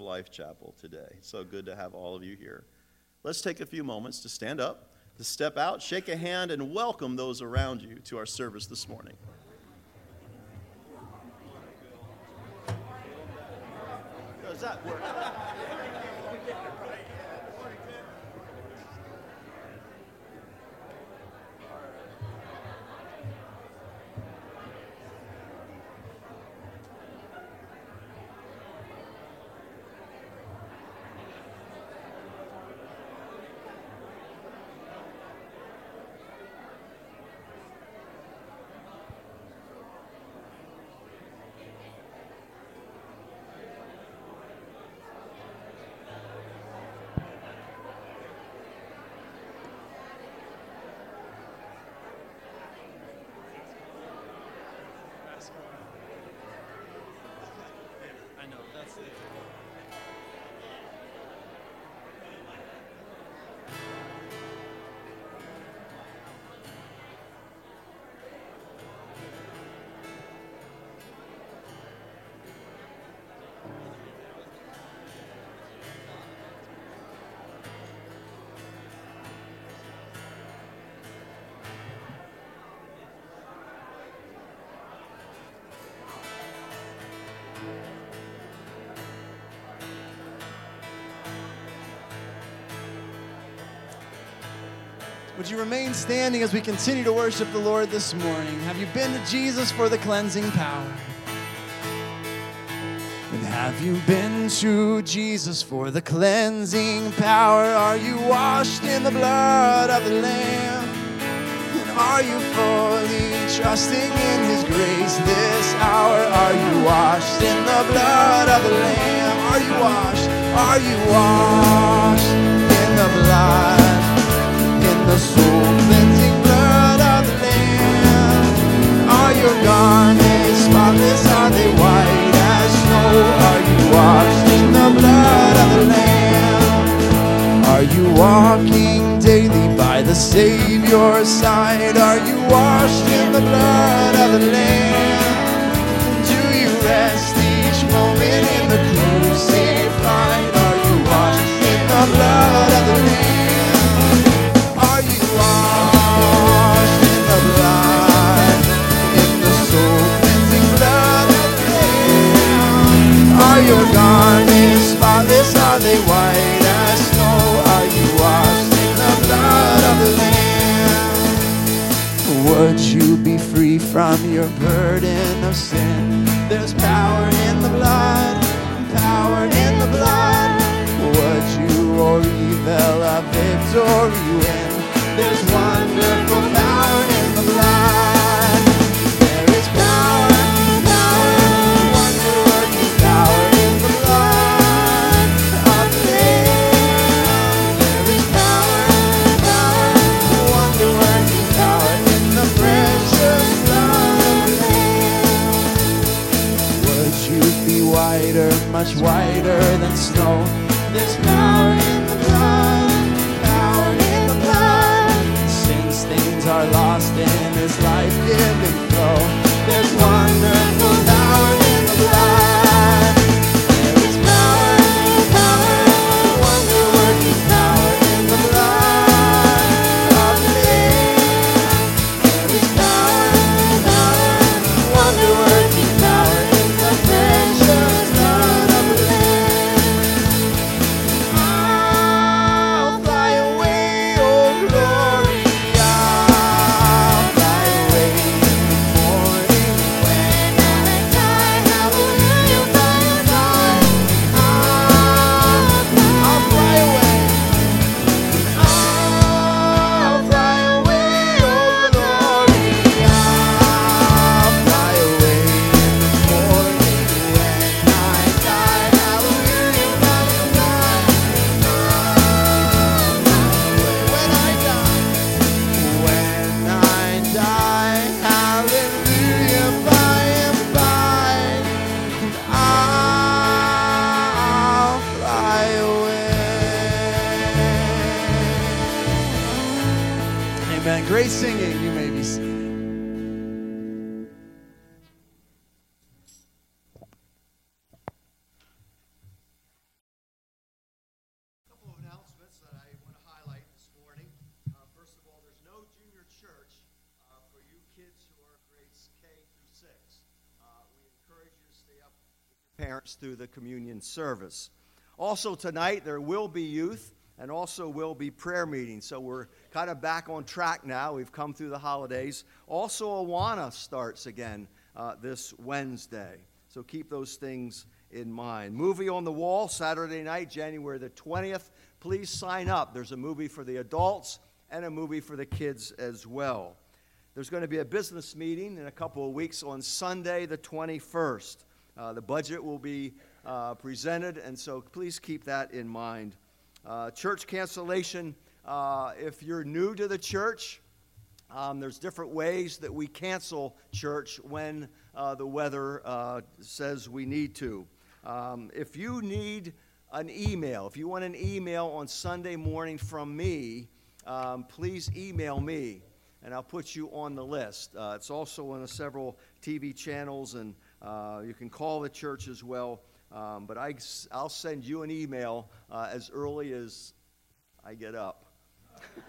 Life Chapel today. So good to have all of you here. Let's take a few moments to stand up, to step out, shake a hand, and welcome those around you to our service this morning. Would you remain standing as we continue to worship the Lord this morning? Have you been to Jesus for the cleansing power? And have you been to Jesus for the cleansing power? Are you washed in the blood of the Lamb? And are you fully trusting in His grace this hour? Are you washed in the blood of the Lamb? Are you washed? Are you washed in the blood? Blood of the Lamb. Are your garments spotless? Are they white as snow? Are you washed in the blood of the Lamb? Are you walking daily by the Savior's side? Are you washed in the blood of the Lamb? Do you rest each moment in the from your burden of sin? There's power in the blood, power in the blood. Would you or evil a victory win? There's wonderful service. Also, tonight there will be youth and also will be prayer meetings. So we're kind of back on track now. We've come through the holidays. Also, Awana starts again uh, this Wednesday. So keep those things in mind. Movie on the wall, Saturday night, January the 20th. Please sign up. There's a movie for the adults and a movie for the kids as well. There's going to be a business meeting in a couple of weeks on Sunday the 21st. Uh, the budget will be uh, presented, and so please keep that in mind. Uh, church cancellation, uh, if you're new to the church, um, there's different ways that we cancel church when uh, the weather uh, says we need to. Um, if you need an email, if you want an email on Sunday morning from me, um, please email me and I'll put you on the list. Uh, it's also on several TV channels and uh, you can call the church as well. Um, but I, I'll send you an email uh, as early as I get up.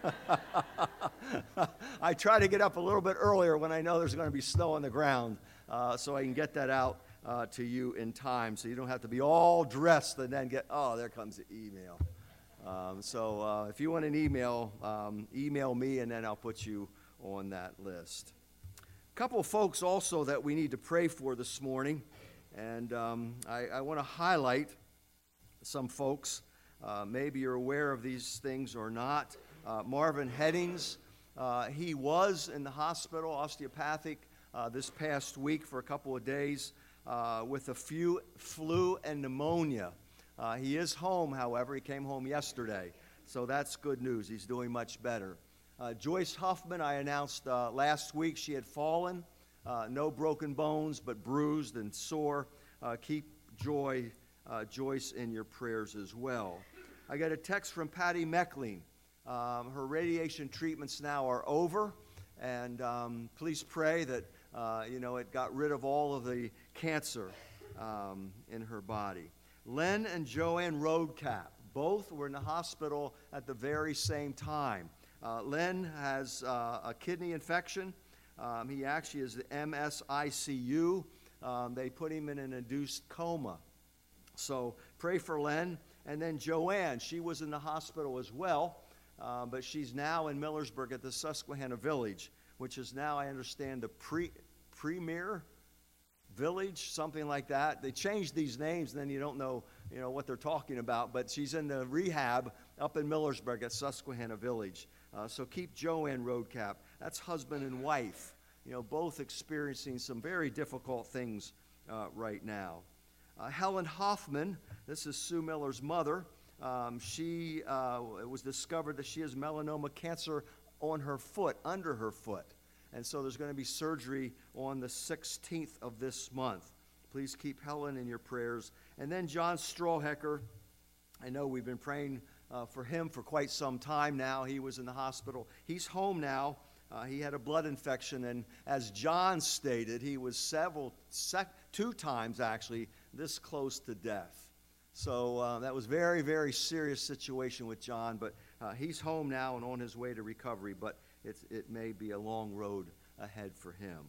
I try to get up a little bit earlier when I know there's going to be snow on the ground uh, so I can get that out uh, to you in time so you don't have to be all dressed and then get, oh, there comes the email. Um, so uh, if you want an email, um, email me and then I'll put you on that list. A couple folks also that we need to pray for this morning, and um, I, I want to highlight some folks. Uh, maybe you're aware of these things or not. Uh, Marvin Headings, uh, he was in the hospital, osteopathic, uh, this past week for a couple of days uh, with a few flu and pneumonia. Uh, he is home, however. He came home yesterday, so that's good news. He's doing much better. Joyce Huffman, I announced last week she had fallen. Uh, no broken bones, but bruised and sore. Uh, keep Joy, uh, Joyce in your prayers as well. I got a text from Patty Meckling. Um, her radiation treatments now are over, and um, please pray that you know it got rid of all of the cancer um, in her body. Len and Joanne Roadcap, both were in the hospital at the very same time. Uh, Len has uh, a kidney infection. Um, he actually is the MSICU. Um, they put him in an induced coma. So pray for Len. And then Joanne, she was in the hospital as well, uh, but she's now in Millersburg at the Susquehanna Village, which is now, I understand, the pre- premier village, something like that. They changed these names, and then you don't know, you know what they're talking about. But she's in the rehab up in Millersburg at Susquehanna Village. Uh, so keep Joanne Roadcap. That's husband and wife, you know, both experiencing some very difficult things uh, right now. Uh, Helen Hoffman, this is Sue Miller's mother. Um, she uh, was discovered that she has melanoma cancer on her foot, under her foot. And so there's going to be surgery on the 16th of this month. Please keep Helen in your prayers. And then John Strawhecker. I know we've been praying uh, for him for quite some time now. He was in the hospital. He's home now. Uh, he had a blood infection, and as John stated, he was several, sec- two times actually, this close to death. So uh, that was very, very serious situation with John. But uh, he's home now and on his way to recovery. But it may be a long road ahead for him.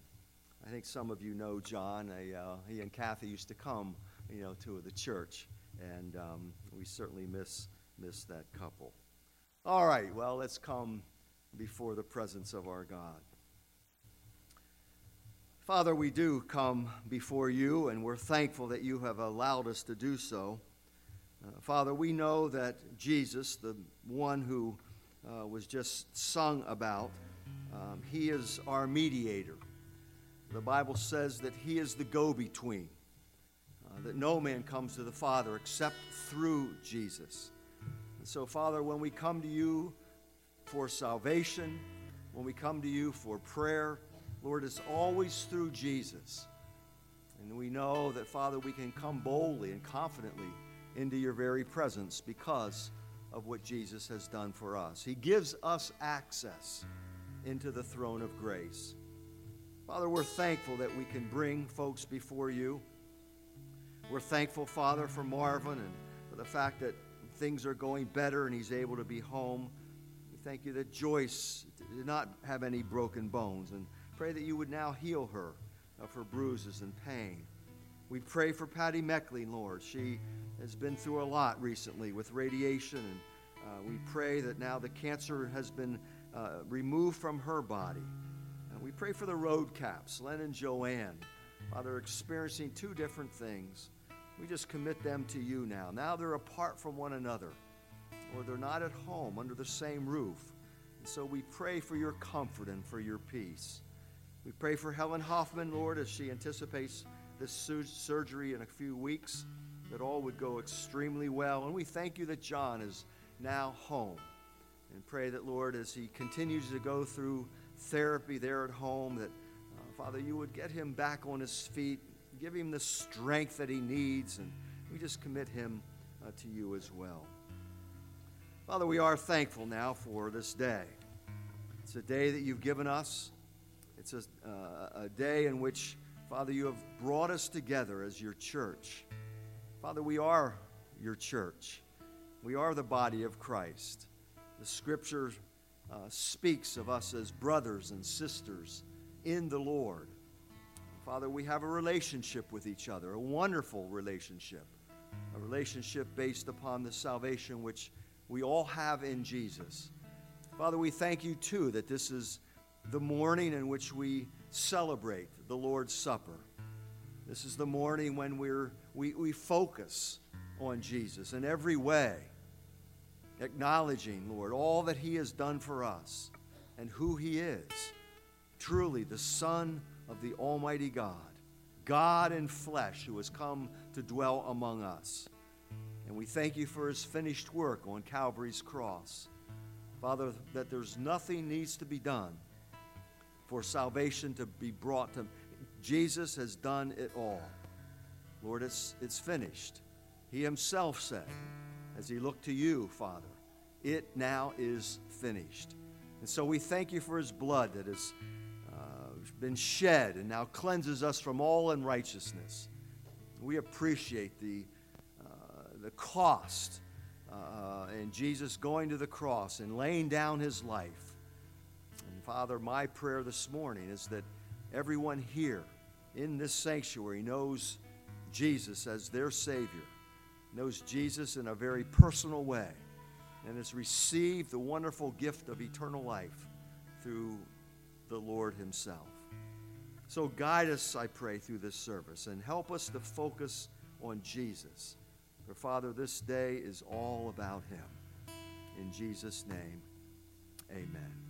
I think some of you know John. Uh, he and Kathy used to come, you know, to the church, and um, we certainly miss miss that couple. All right, well, let's come before the presence of our God. Father, we do come before you, and we're thankful that you have allowed us to do so. Uh, Father, we know that Jesus, the one who uh, was just sung about. Um, he is our mediator. The Bible says that He is the go between, uh, that no man comes to the Father except through Jesus. And so, Father, when we come to you for salvation, when we come to you for prayer, Lord, it's always through Jesus. And we know that, Father, we can come boldly and confidently into your very presence because of what Jesus has done for us. He gives us access into the throne of grace. Father, we're thankful that we can bring folks before you. We're thankful, Father, for Marvin and for the fact that things are going better and he's able to be home. Thank you that Joyce did not have any broken bones and pray that you would now heal her of her bruises and pain. We pray for Patty Meckling, Lord. She has been through a lot recently with radiation, and uh, we pray that now the cancer has been uh, removed from her body. And we pray for the Roadcaps, Len and Joanne. Father, experiencing two different things. We just commit them to you now. Now they're apart from one another, or they're not at home under the same roof. And so we pray for your comfort and for your peace. We pray for Helen Hoffman, Lord, as she anticipates this surgery in a few weeks that all would go extremely well. And we thank you that John is now home. And pray that, Lord, as he continues to go through therapy there at home, that, uh, Father, you would get him back on his feet, give him the strength that he needs, and we just commit him uh, to you as well. Father, we are thankful now for this day. It's a day that you've given us. It's a, uh, a day in which, Father, you have brought us together as your church. Father, we are your church. We are the body of Christ. The scripture uh, speaks of us as brothers and sisters in the Lord. Father, we have a relationship with each other, a wonderful relationship, a relationship based upon the salvation which we all have in Jesus. Father, we thank you too that this is the morning in which we celebrate the Lord's Supper. This is the morning when we're, we, we focus on Jesus in every way, acknowledging, Lord, all that He has done for us and who He is. Truly, the Son of the Almighty God, God in flesh, who has come to dwell among us. And we thank you for His finished work on Calvary's cross. Father, that there's nothing needs to be done for salvation to be brought to Jesus has done it all. Lord, it's, it's finished. He himself said, as he looked to you, Father, it now is finished. And so we thank you for his blood that has uh, been shed and now cleanses us from all unrighteousness. We appreciate the, the cost uh, in Jesus going to the cross and laying down his life. And Father, my prayer this morning is that everyone here in this sanctuary knows Jesus as their Savior, knows Jesus in a very personal way, and has received the wonderful gift of eternal life through the Lord Himself. So guide us, I pray, through this service and help us to focus on Jesus. For Father, this day is all about Him. In Jesus' name, amen.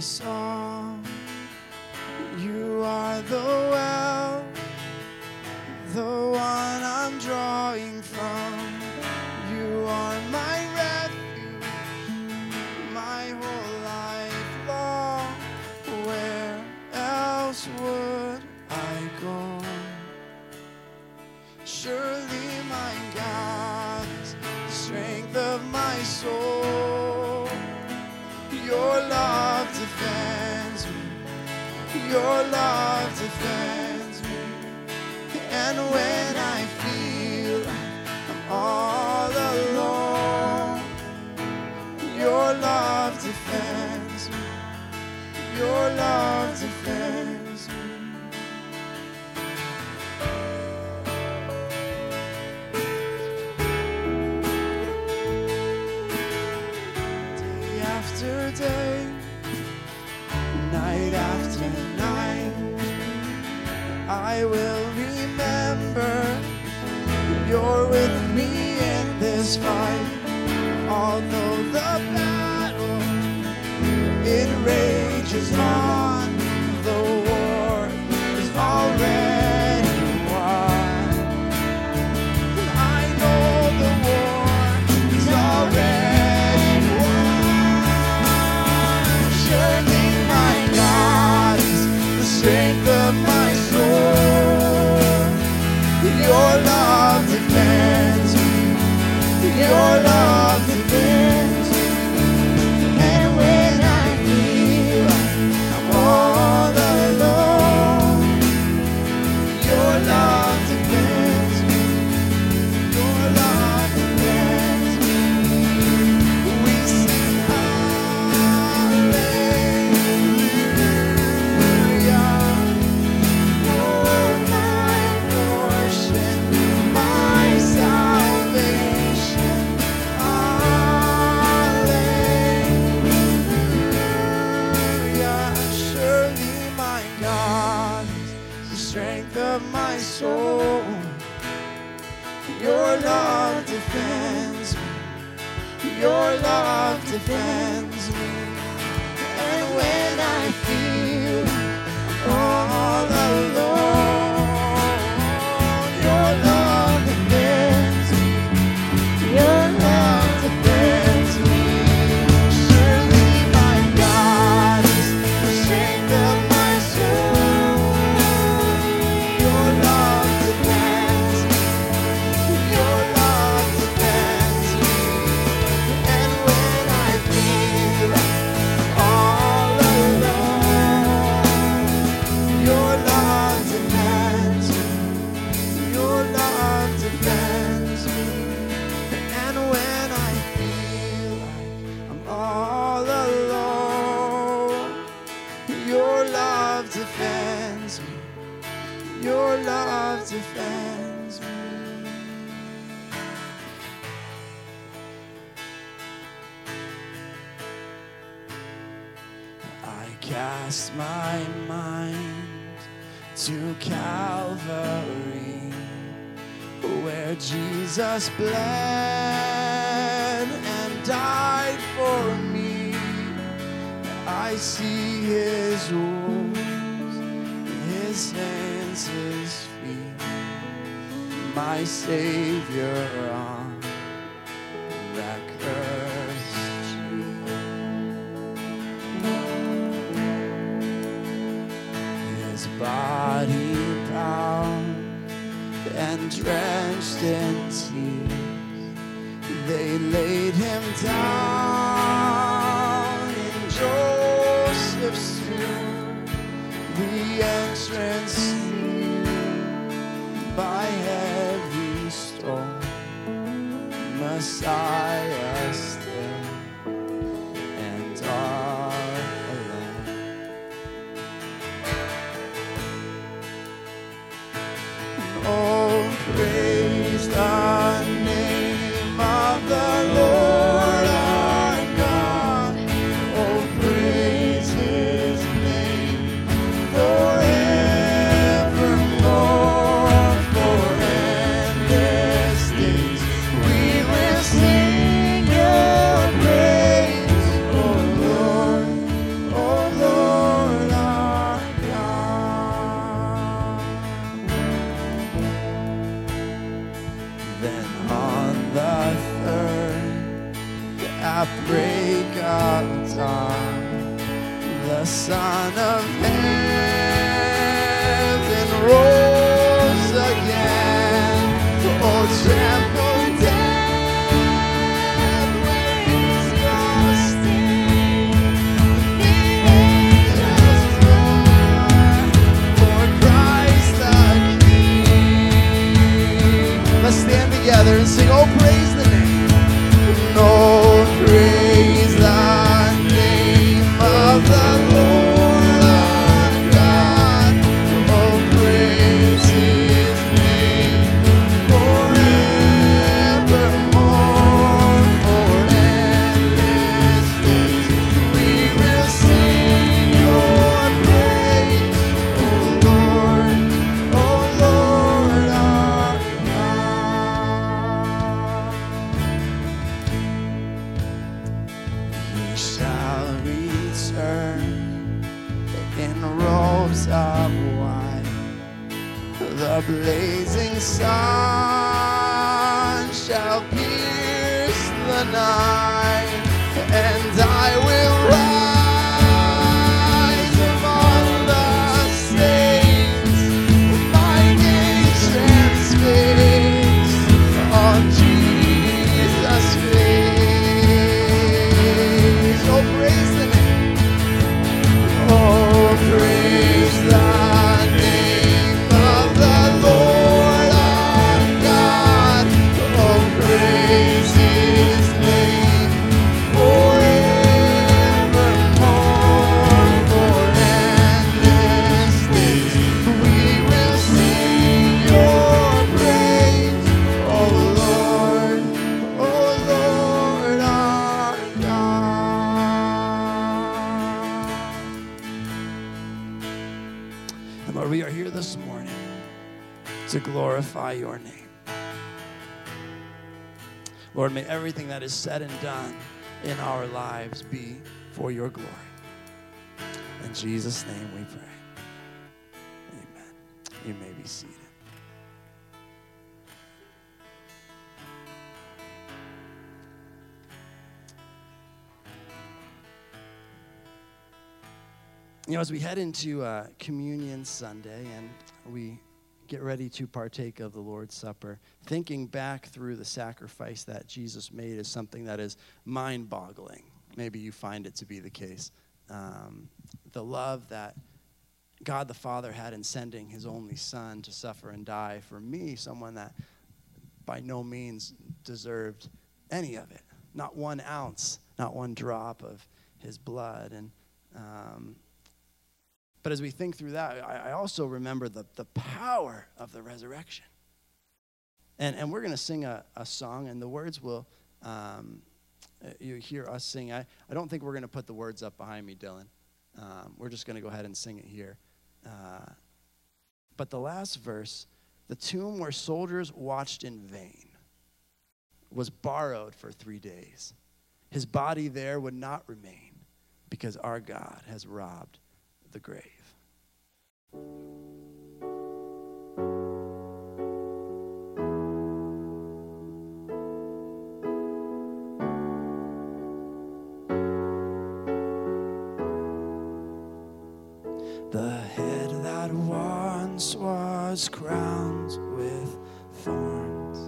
Are my Your love defends me. And when I feel Jesus bled and died for me. I see his wounds, his hands, his feet, my Savior Lord, may everything that is said and done in our lives be for your glory. In Jesus' name we pray. Amen. You may be seated. You know, as we head into uh, Communion Sunday and we get ready to partake of the Lord's Supper, thinking back through the sacrifice that Jesus made is something that is mind boggling. Maybe you find it to be the case. Um, the love that God the Father had in sending his only Son to suffer and die for me, someone that by no means deserved any of it, not one ounce, not one drop of his blood. And um, But as we think through that, I, I also remember the, the power of the resurrection. And, and we're going to sing a, a song, and the words will, um, uh, you hear us sing. I, I don't think we're going to put the words up behind me, Dylan. Um, we're just going to go ahead and sing it here. Uh, but the last verse, the tomb where soldiers watched in vain, was borrowed for three days. His body there would not remain because our God has robbed the grave. The head that once was crowned with thorns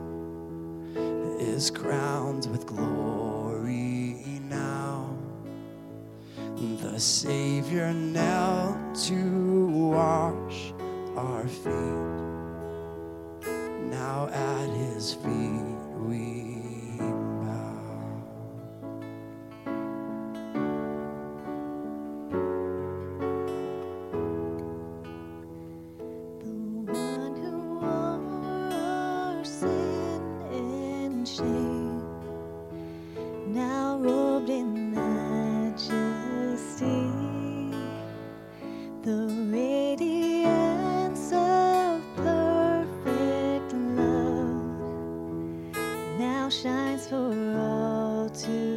is crowned with glory now. The Savior all to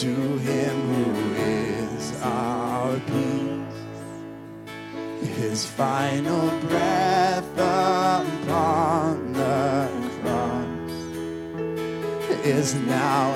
to Him who is our peace. His final breath upon the cross is now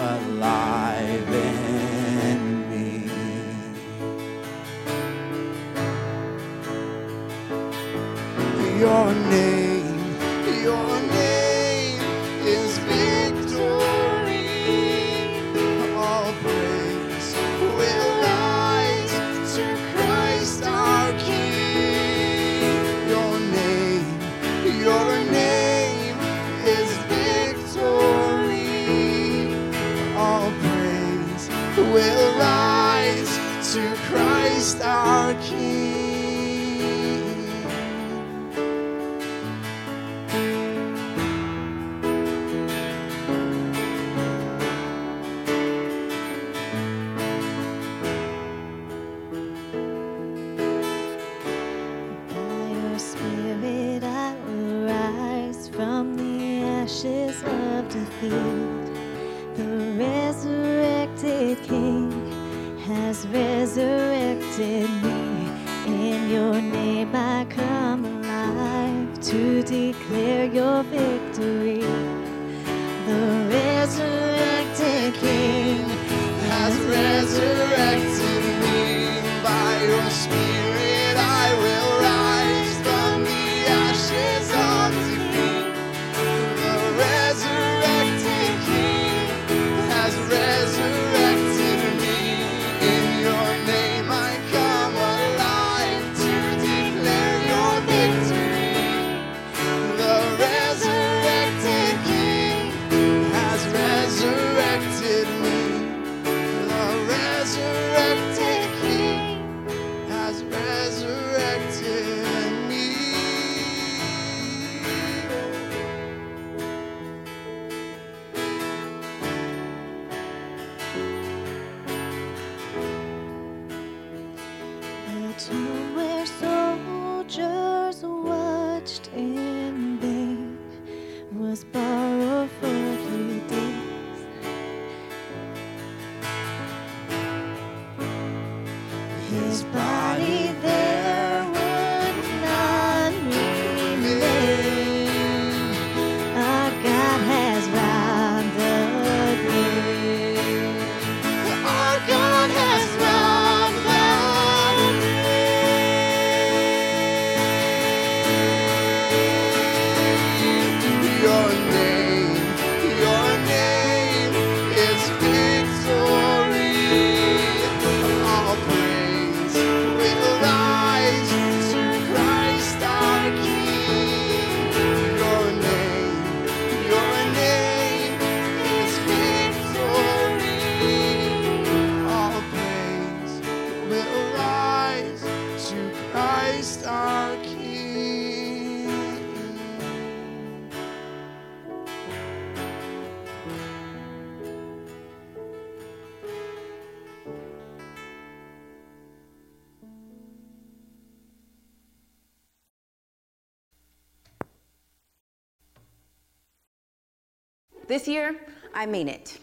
This year, I mean it.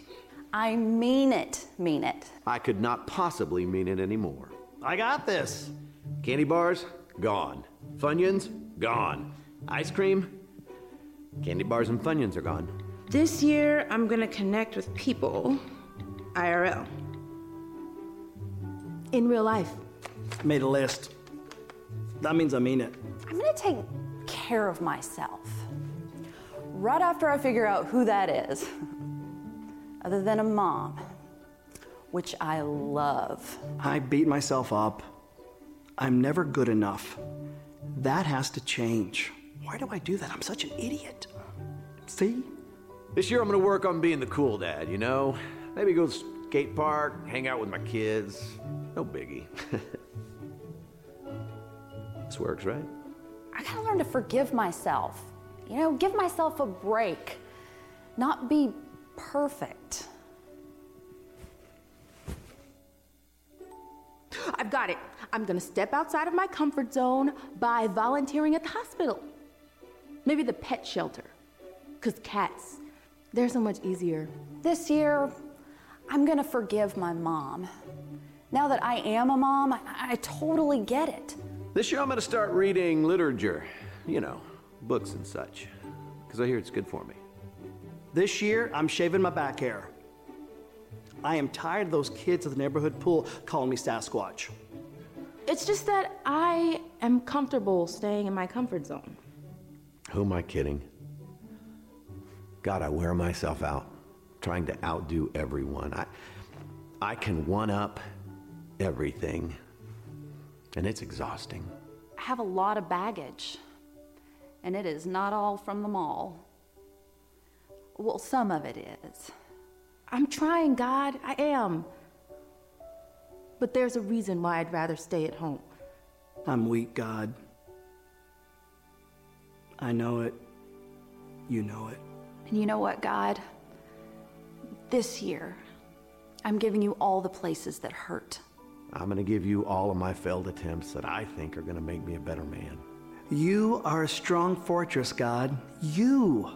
I mean it, mean it. I could not possibly mean it anymore. I got this. Candy bars, gone. Funyuns, gone. Ice cream, candy bars and Funyuns are gone. This year, I'm gonna connect with people IRL. In real life. Made a list. That means I mean it. I'm gonna take care of myself. Right after I figure out who that is, other than a mom, which I love. I beat myself up. I'm never good enough. That has to change. Why do I do that? I'm such an idiot. See? This year I'm gonna work on being the cool dad, you know? Maybe go to skate park, hang out with my kids. No biggie. this works, right? I gotta learn to forgive myself. You know, give myself a break. Not be perfect. I've got it. I'm gonna step outside of my comfort zone by volunteering at the hospital. Maybe the pet shelter. Because cats, they're so much easier. This year, I'm gonna forgive my mom. Now that I am a mom, I, I totally get it. This year I'm gonna start reading literature. You know, books and such. Because I hear it's good for me. This year, I'm shaving my back hair. I am tired of those kids at the neighborhood pool calling me Sasquatch. It's just that I am comfortable staying in my comfort zone. Who am I kidding? God, I wear myself out trying to outdo everyone. I, I can one up everything, and it's exhausting. I have a lot of baggage, and it is not all from the mall. Well, some of it is. I'm trying, God. I am. But there's a reason why I'd rather stay at home. I'm weak, God. I know it. You know it. And you know what, God? This year, I'm giving you all the places that hurt. I'm gonna give you all of my failed attempts that I think are gonna make me a better man. You are a strong fortress, God. You.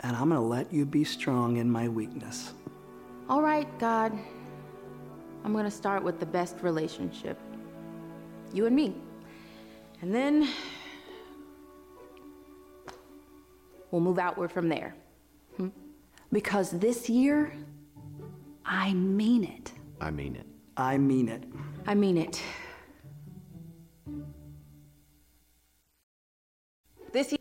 And I'm going to let you be strong in my weakness. All right, God. I'm gonna start with the best relationship you and me. And then we'll move outward from there. Hmm? Because this year, I mean it. I mean it. I mean it. I mean it. This year.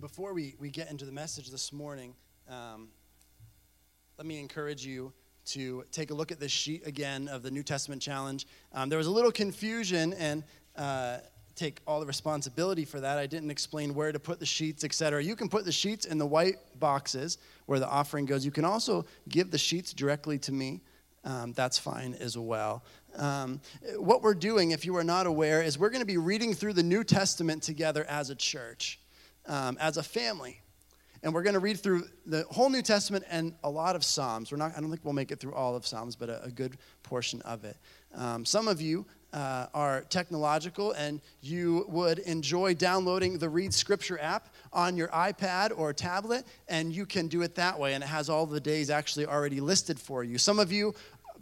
Before we, we get into the message this morning, um, let me encourage you to take a look at this sheet again of the New Testament challenge. Um, there was a little confusion, and uh, take all the responsibility for that. I didn't explain where to put the sheets, etc. You can put the sheets in the white boxes where the offering goes. You can also give the sheets directly to me. Um, that's fine as well. Um, what we're doing, if you are not aware, is we're going to be reading through the New Testament together as a church, um, as a family. And we're going to read through the whole New Testament and a lot of Psalms. We're not, I don't think we'll make it through all of Psalms, but a, a good portion of it. Um, some of you uh, are technological and you would enjoy downloading the Read Scripture app on your iPad or tablet, and you can do it that way, and it has all the days actually already listed for you. Some of you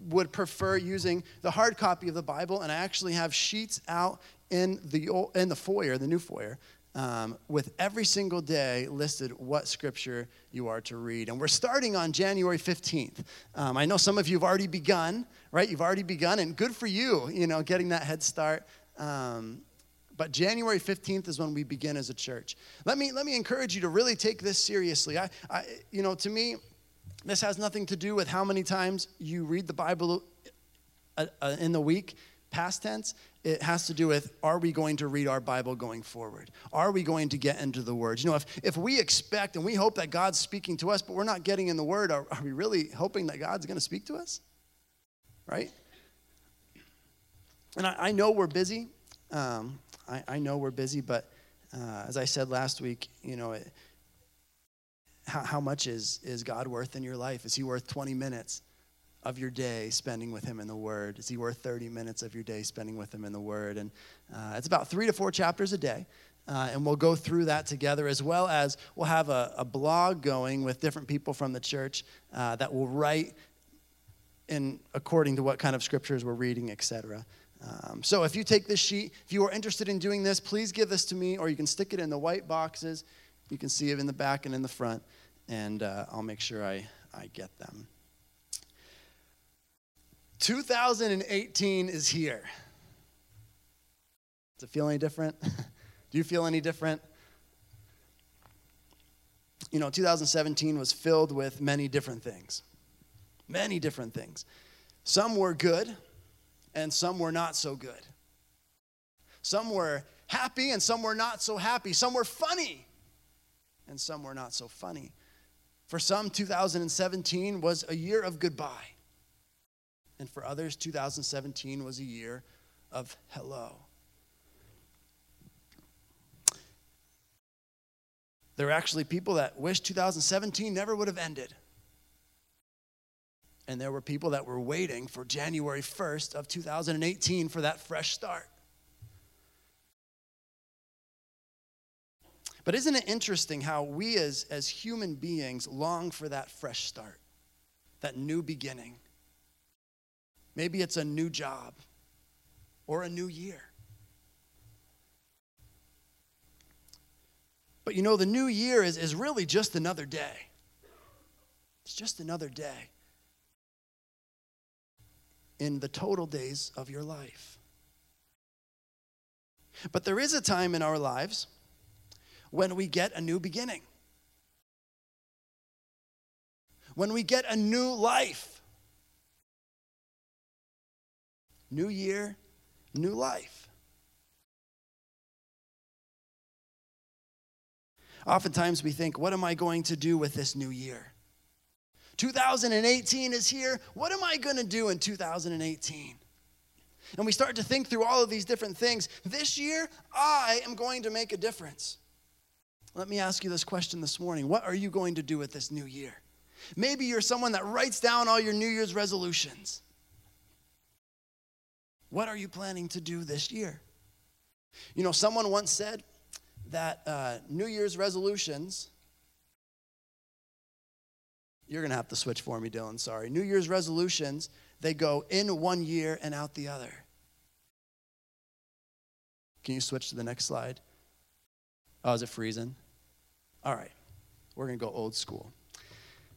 would prefer using the hard copy of the Bible, and I actually have sheets out in the, in the foyer, the new foyer, um, with every single day listed what scripture you are to read. And we're starting on January 15th. Um, I know some of you have already begun, right? You've already begun, and good for you, you know, getting that head start. Um, but January 15th is when we begin as a church. Let me, let me encourage you to really take this seriously. I, I, you know, to me, this has nothing to do with how many times you read the Bible uh, uh, in the week, past tense. It has to do with are we going to read our Bible going forward? Are we going to get into the Word? You know, if, if we expect and we hope that God's speaking to us, but we're not getting in the Word, are, are we really hoping that God's going to speak to us? Right? And I, I know we're busy. Um, I, I, know we're busy, but uh, as I said last week, you know, it, how, how much is, is God worth in your life? Is He worth 20 minutes of your day spending with Him in the Word? Is He worth 30 minutes of your day spending with Him in the Word? And uh, it's about three to four chapters a day. Uh, and we'll go through that together as well as we'll have a, a blog going with different people from the church uh, that will write in according to what kind of scriptures we're reading, etc. Um, so if you take this sheet, if you are interested in doing this, please give this to me, or you can stick it in the white boxes. You can see it in the back and in the front, and uh, I'll make sure I, I get them. 2018 is here. Does it feel any different? Do you feel any different? You know, 2017 was filled with many different things. Many different things. Some were good, and some were not so good. Some were happy, and some were not so happy. Some were funny, and some were not so funny. For some, 2017 was a year of goodbye. And for others, 2017 was a year of hello. There are actually people that wish 2017 never would have ended. And there were people that were waiting for January 1st of 2018 for that fresh start. But isn't it interesting how we as, as human beings long for that fresh start, that new beginning? Maybe it's a new job or a new year. But you know, the new year is, is really just another day. It's just another day in the total days of your life. But there is a time in our lives when we get a new beginning, when we get a new life. New year, new life. Oftentimes we think, what am I going to do with this new year? 2018 is here. What am I going to do in 2018? And we start to think through all of these different things. This year, I am going to make a difference. Let me ask you this question this morning What are you going to do with this new year? Maybe you're someone that writes down all your New Year's resolutions. What are you planning to do this year? You know, someone once said that uh, New Year's resolutions, you're going to have to switch for me, Dylan, sorry. New Year's resolutions, they go in one year and out the other. Can you switch to the next slide? Oh, is it freezing? All right, we're going to go old school.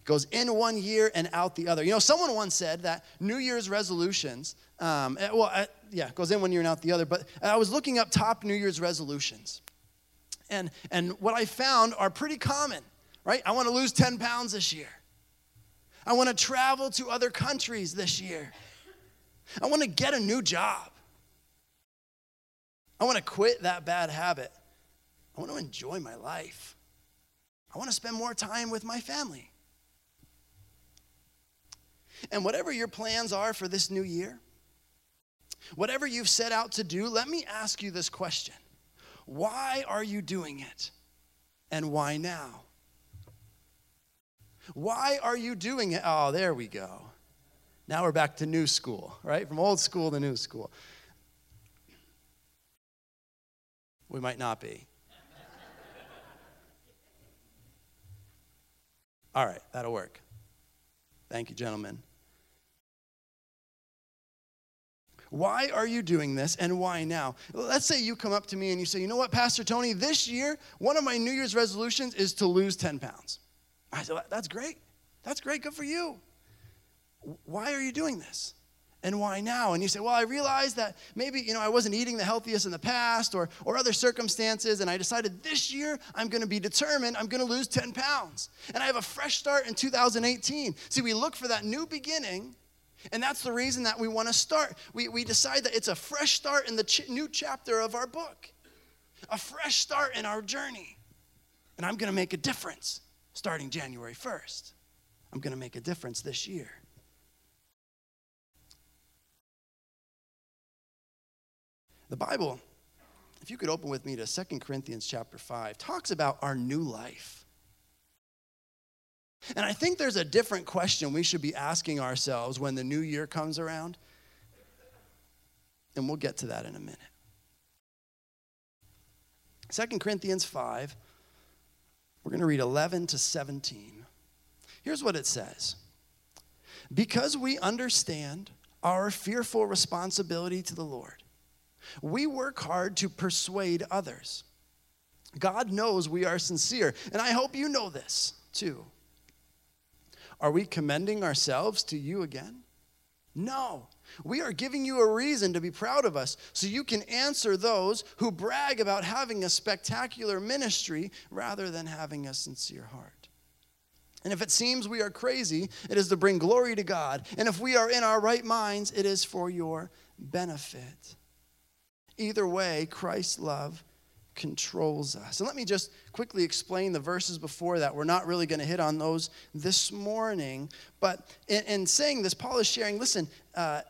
Goes in one year and out the other. You know, someone once said that New Year's resolutions, um, eh, well, uh, yeah, goes in one year and out the other, but I was looking up top New Year's resolutions. And, and what I found are pretty common, right? I want to lose 10 pounds this year. I want to travel to other countries this year. I want to get a new job. I want to quit that bad habit. I want to enjoy my life. I want to spend more time with my family. And whatever your plans are for this new year, whatever you've set out to do, let me ask you this question Why are you doing it? And why now? Why are you doing it? Oh, there we go. Now we're back to new school, right? From old school to new school. We might not be. All right, that'll work. Thank you, gentlemen. Why are you doing this and why now? Let's say you come up to me and you say, You know what, Pastor Tony, this year, one of my New Year's resolutions is to lose 10 pounds. I said, That's great. That's great. Good for you. Why are you doing this? And why now? And you say, Well, I realized that maybe, you know, I wasn't eating the healthiest in the past or, or other circumstances, and I decided this year I'm going to be determined, I'm going to lose 10 pounds. And I have a fresh start in 2018. See, we look for that new beginning and that's the reason that we want to start. We, we decide that it's a fresh start in the ch- new chapter of our book, a fresh start in our journey. And I'm going to make a difference starting January 1st. I'm going to make a difference this year. The Bible, if you could open with me to Second Corinthians chapter 5, talks about our new life. And I think there's a different question we should be asking ourselves when the new year comes around. And we'll get to that in a minute. 2 Corinthians 5, we're going to read 11 to 17. Here's what it says Because we understand our fearful responsibility to the Lord, we work hard to persuade others. God knows we are sincere, and I hope you know this too. Are we commending ourselves to you again? No. We are giving you a reason to be proud of us so you can answer those who brag about having a spectacular ministry rather than having a sincere heart. And if it seems we are crazy, it is to bring glory to God. And if we are in our right minds, it is for your benefit. Either way, Christ's love controls us. And let me just quickly explain the verses before that. We're not really going to hit on those this morning. But in, in saying this, Paul is sharing listen, uh,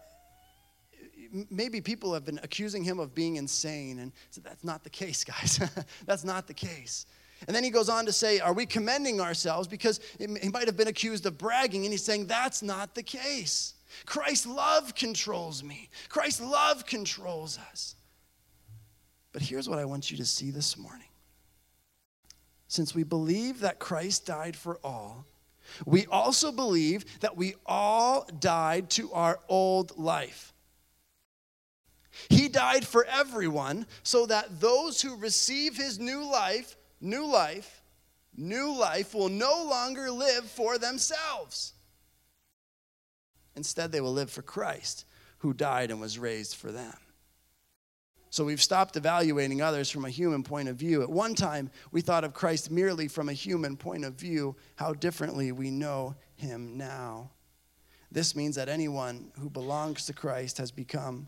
maybe people have been accusing him of being insane. And so that's not the case, guys. that's not the case. And then he goes on to say, Are we commending ourselves? Because he might have been accused of bragging. And he's saying, That's not the case. Christ's love controls me, Christ's love controls us. But here's what I want you to see this morning. Since we believe that Christ died for all, we also believe that we all died to our old life. He died for everyone so that those who receive his new life, new life, new life will no longer live for themselves. Instead, they will live for Christ, who died and was raised for them. So we've stopped evaluating others from a human point of view. At one time, we thought of Christ merely from a human point of view. How differently we know him now. This means that anyone who belongs to Christ has become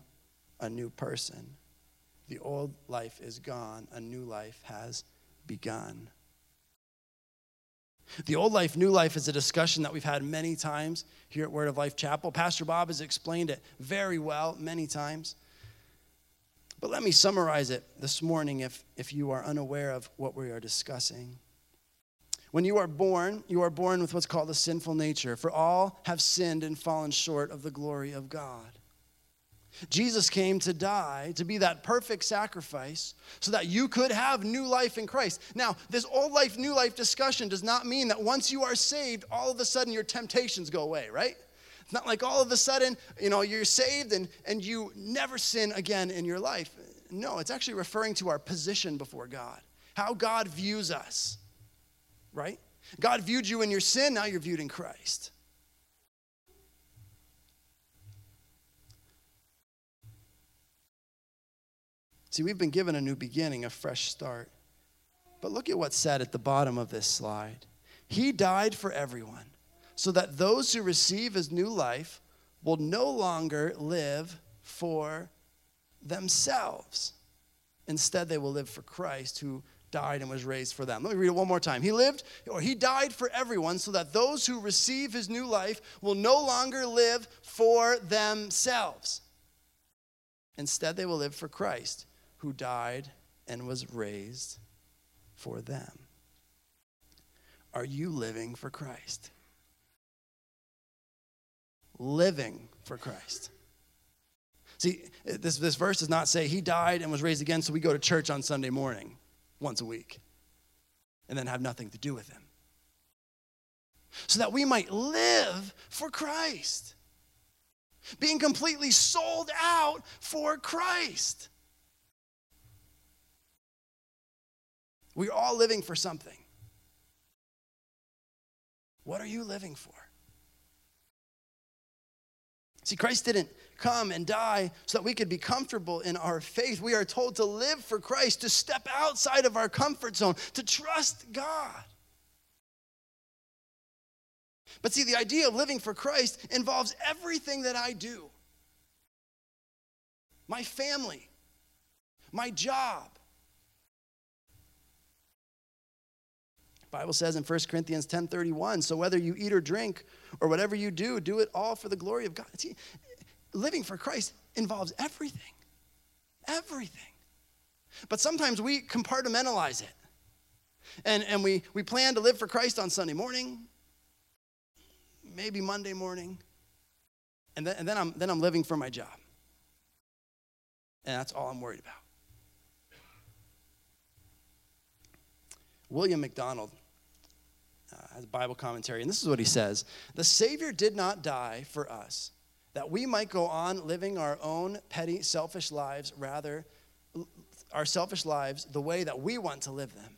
a new person. The old life is gone, a new life has begun. The old life, new life is a discussion that we've had many times here at Word of Life Chapel. Pastor Bob has explained it very well many times. But let me summarize it this morning if, if you are unaware of what we are discussing. When you are born, you are born with what's called a sinful nature, for all have sinned and fallen short of the glory of God. Jesus came to die, to be that perfect sacrifice, so that you could have new life in Christ. Now, this old life, new life discussion does not mean that once you are saved, all of a sudden your temptations go away, right? It's not like all of a sudden, you know, you're saved and, and you never sin again in your life. No, it's actually referring to our position before God, how God views us, right? God viewed you in your sin, now you're viewed in Christ. See, we've been given a new beginning, a fresh start. But look at what's said at the bottom of this slide. He died for everyone so that those who receive his new life will no longer live for themselves. Instead, they will live for Christ who died and was raised for them. Let me read it one more time. He lived, or he died for everyone, so that those who receive his new life will no longer live for themselves. Instead, they will live for Christ who died and was raised for them. Are you living for Christ? Living for Christ. See, this, this verse does not say he died and was raised again, so we go to church on Sunday morning once a week and then have nothing to do with him. So that we might live for Christ, being completely sold out for Christ. We're all living for something. What are you living for? See, Christ didn't come and die so that we could be comfortable in our faith. We are told to live for Christ, to step outside of our comfort zone, to trust God. But see, the idea of living for Christ involves everything that I do my family, my job. Bible says in 1 Corinthians 10:31, so whether you eat or drink or whatever you do, do it all for the glory of God. See, living for Christ involves everything. Everything. But sometimes we compartmentalize it. And, and we, we plan to live for Christ on Sunday morning, maybe Monday morning, and then, and then, I'm, then I'm living for my job. And that's all I'm worried about. William MacDonald uh, has a Bible commentary, and this is what he says The Savior did not die for us that we might go on living our own petty, selfish lives, rather, our selfish lives the way that we want to live them.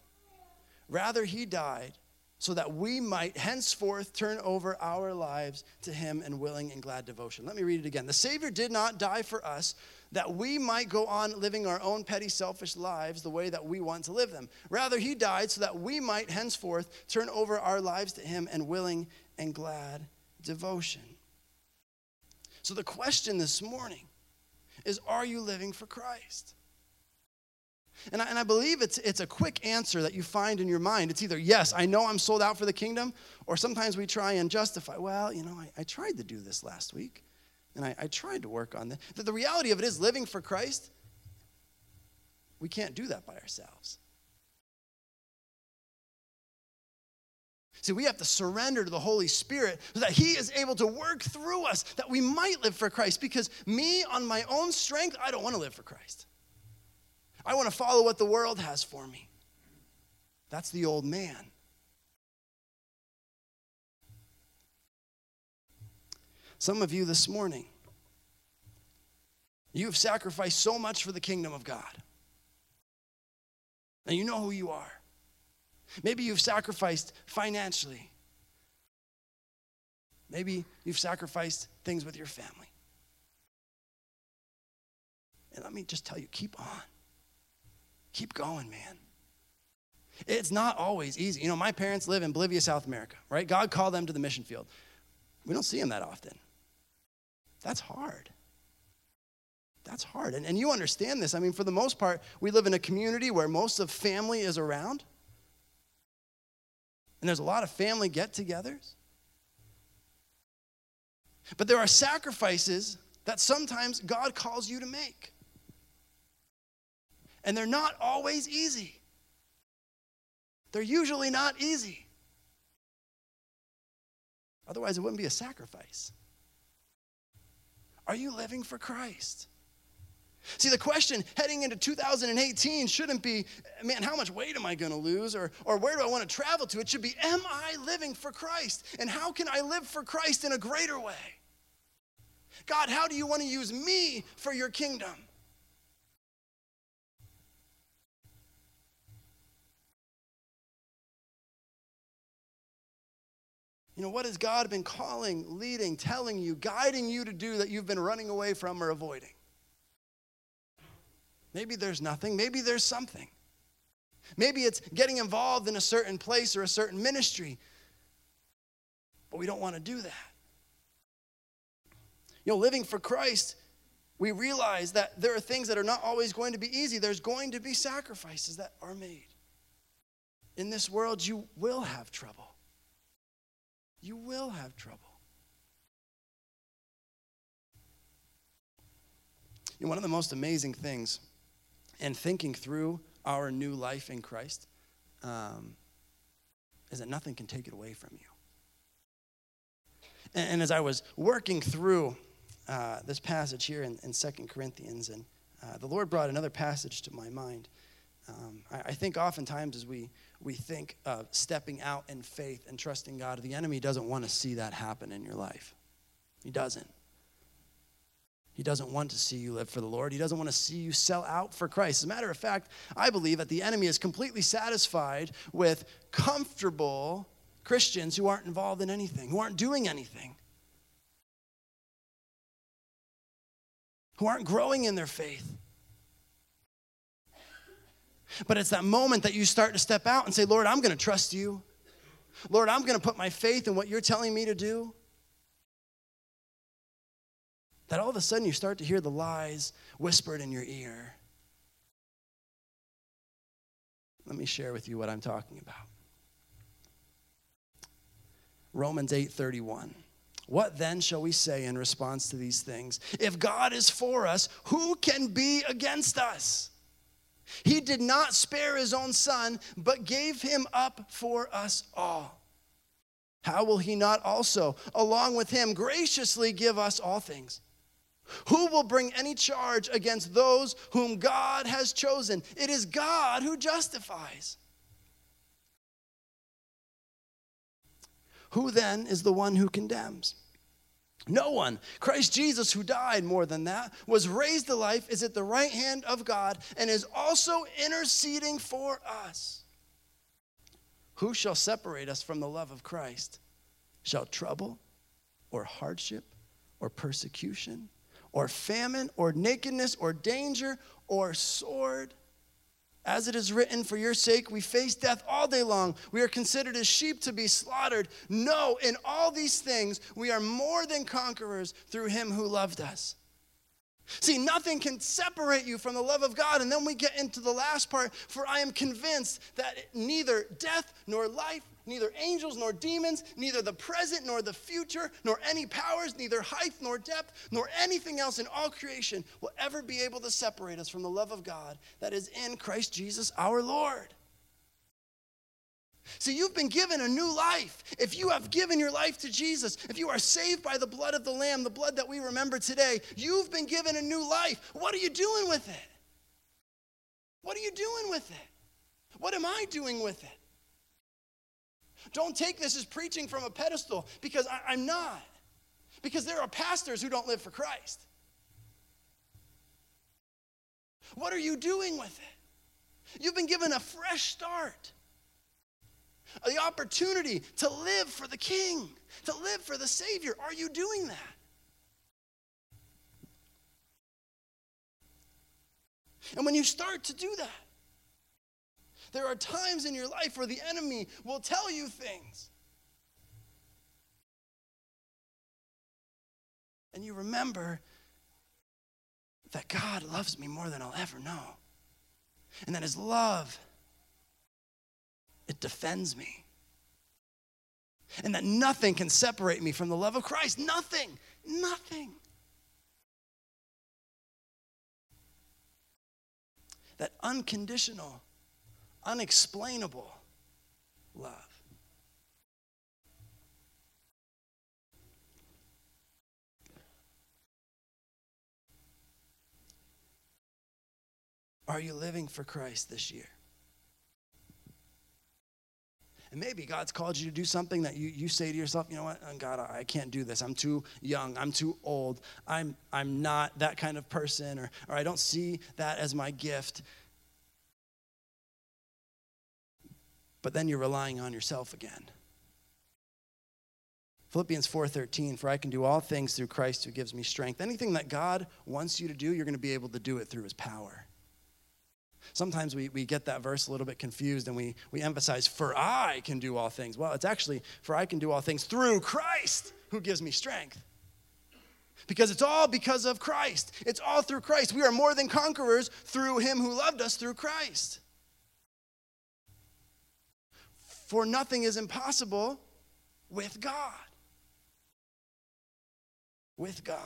Rather, he died so that we might henceforth turn over our lives to him in willing and glad devotion. Let me read it again. The Savior did not die for us that we might go on living our own petty, selfish lives the way that we want to live them. Rather, he died so that we might henceforth turn over our lives to him in willing and glad devotion. So the question this morning is Are you living for Christ? And I, and I believe it's, it's a quick answer that you find in your mind. It's either, yes, I know I'm sold out for the kingdom, or sometimes we try and justify, well, you know, I, I tried to do this last week, and I, I tried to work on that. The, the reality of it is, living for Christ, we can't do that by ourselves. See, we have to surrender to the Holy Spirit so that He is able to work through us that we might live for Christ. Because me, on my own strength, I don't want to live for Christ. I want to follow what the world has for me. That's the old man. Some of you this morning, you have sacrificed so much for the kingdom of God. And you know who you are. Maybe you've sacrificed financially. Maybe you've sacrificed things with your family. And let me just tell you keep on. Keep going, man. It's not always easy. You know, my parents live in Bolivia, South America, right? God called them to the mission field. We don't see them that often. That's hard. That's hard. And, and you understand this. I mean, for the most part, we live in a community where most of family is around. And there's a lot of family get togethers. But there are sacrifices that sometimes God calls you to make. And they're not always easy. They're usually not easy. Otherwise, it wouldn't be a sacrifice. Are you living for Christ? See, the question heading into 2018 shouldn't be, man, how much weight am I going to lose? Or, or where do I want to travel to? It should be, am I living for Christ? And how can I live for Christ in a greater way? God, how do you want to use me for your kingdom? You know, what has God been calling, leading, telling you, guiding you to do that you've been running away from or avoiding? Maybe there's nothing. Maybe there's something. Maybe it's getting involved in a certain place or a certain ministry. But we don't want to do that. You know, living for Christ, we realize that there are things that are not always going to be easy. There's going to be sacrifices that are made. In this world, you will have trouble. You will have trouble. One of the most amazing things in thinking through our new life in Christ um, is that nothing can take it away from you. And, and as I was working through uh, this passage here in, in 2 Corinthians, and uh, the Lord brought another passage to my mind. Um, I, I think oftentimes as we, we think of stepping out in faith and trusting God, the enemy doesn't want to see that happen in your life. He doesn't. He doesn't want to see you live for the Lord. He doesn't want to see you sell out for Christ. As a matter of fact, I believe that the enemy is completely satisfied with comfortable Christians who aren't involved in anything, who aren't doing anything, who aren't growing in their faith. But it's that moment that you start to step out and say, Lord, I'm going to trust you. Lord, I'm going to put my faith in what you're telling me to do. That all of a sudden you start to hear the lies whispered in your ear. Let me share with you what I'm talking about. Romans 8:31. What then shall we say in response to these things? If God is for us, who can be against us? He did not spare his own son, but gave him up for us all. How will he not also, along with him, graciously give us all things? Who will bring any charge against those whom God has chosen? It is God who justifies. Who then is the one who condemns? No one. Christ Jesus, who died more than that, was raised to life, is at the right hand of God, and is also interceding for us. Who shall separate us from the love of Christ? Shall trouble, or hardship, or persecution, or famine, or nakedness, or danger, or sword? As it is written, for your sake we face death all day long. We are considered as sheep to be slaughtered. No, in all these things we are more than conquerors through him who loved us. See, nothing can separate you from the love of God. And then we get into the last part for I am convinced that neither death nor life, neither angels nor demons, neither the present nor the future, nor any powers, neither height nor depth, nor anything else in all creation will ever be able to separate us from the love of God that is in Christ Jesus our Lord. See, you've been given a new life. If you have given your life to Jesus, if you are saved by the blood of the Lamb, the blood that we remember today, you've been given a new life. What are you doing with it? What are you doing with it? What am I doing with it? Don't take this as preaching from a pedestal because I, am not. Because there are pastors who don't live for Christ. What are you doing with it? You've been given a fresh start the opportunity to live for the King, to live for the Savior. Are you doing that? And when you start to do that, there are times in your life where the enemy will tell you things. And you remember that God loves me more than I'll ever know. And that his love it defends me. And that nothing can separate me from the love of Christ. Nothing. Nothing. That unconditional, unexplainable love. Are you living for Christ this year? And maybe God's called you to do something that you, you say to yourself, you know what, oh, God, I can't do this. I'm too young. I'm too old. I'm, I'm not that kind of person, or, or I don't see that as my gift. But then you're relying on yourself again. Philippians 4:13 for I can do all things through Christ who gives me strength. Anything that God wants you to do, you're going to be able to do it through his power. Sometimes we, we get that verse a little bit confused and we, we emphasize, for I can do all things. Well, it's actually, for I can do all things through Christ who gives me strength. Because it's all because of Christ. It's all through Christ. We are more than conquerors through him who loved us through Christ. For nothing is impossible with God. With God.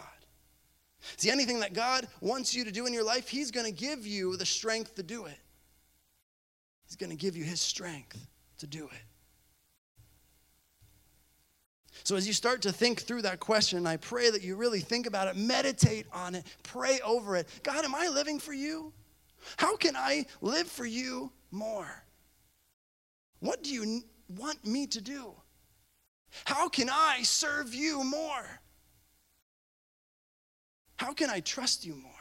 See, anything that God wants you to do in your life, He's going to give you the strength to do it. He's going to give you His strength to do it. So, as you start to think through that question, I pray that you really think about it, meditate on it, pray over it. God, am I living for you? How can I live for you more? What do you want me to do? How can I serve you more? How can I trust you more?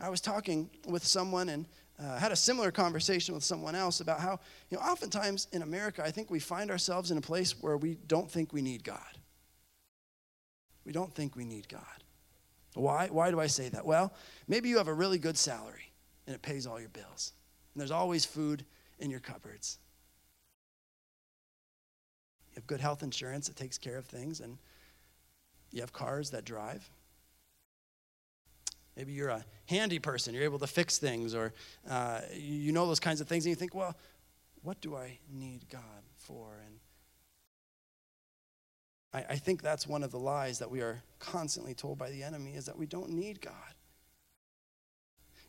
I was talking with someone and uh, had a similar conversation with someone else about how, you know, oftentimes in America, I think we find ourselves in a place where we don't think we need God. We don't think we need God. Why? Why do I say that? Well, maybe you have a really good salary and it pays all your bills, and there's always food in your cupboards. You have good health insurance that takes care of things, and you have cars that drive. Maybe you're a handy person, you're able to fix things, or uh, you know those kinds of things, and you think, well, what do I need God for? And I, I think that's one of the lies that we are constantly told by the enemy is that we don't need God.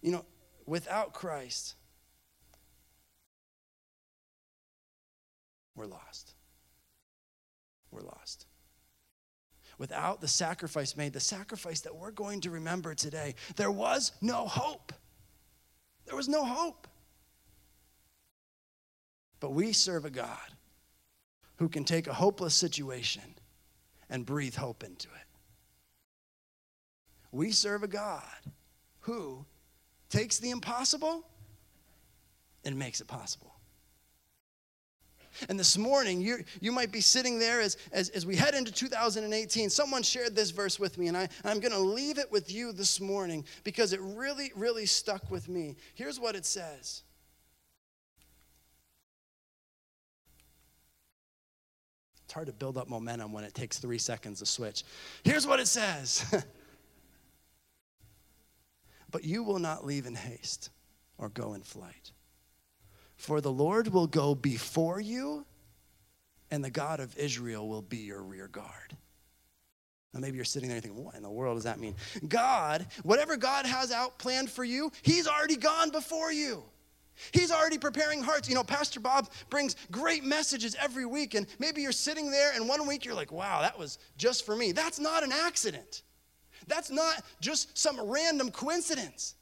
You know, without Christ, we're lost. We're lost without the sacrifice made, the sacrifice that we're going to remember today, there was no hope. There was no hope. But we serve a God who can take a hopeless situation and breathe hope into it. We serve a God who takes the impossible and makes it possible. And this morning, you you might be sitting there as, as, as we head into 2018. Someone shared this verse with me, and I, I'm going to leave it with you this morning because it really, really stuck with me. Here's what it says It's hard to build up momentum when it takes three seconds to switch. Here's what it says But you will not leave in haste or go in flight. For the Lord will go before you, and the God of Israel will be your rear guard. Now, maybe you're sitting there and thinking, what in the world does that mean? God, whatever God has out planned for you, He's already gone before you. He's already preparing hearts. You know, Pastor Bob brings great messages every week, and maybe you're sitting there, and one week you're like, wow, that was just for me. That's not an accident. That's not just some random coincidence.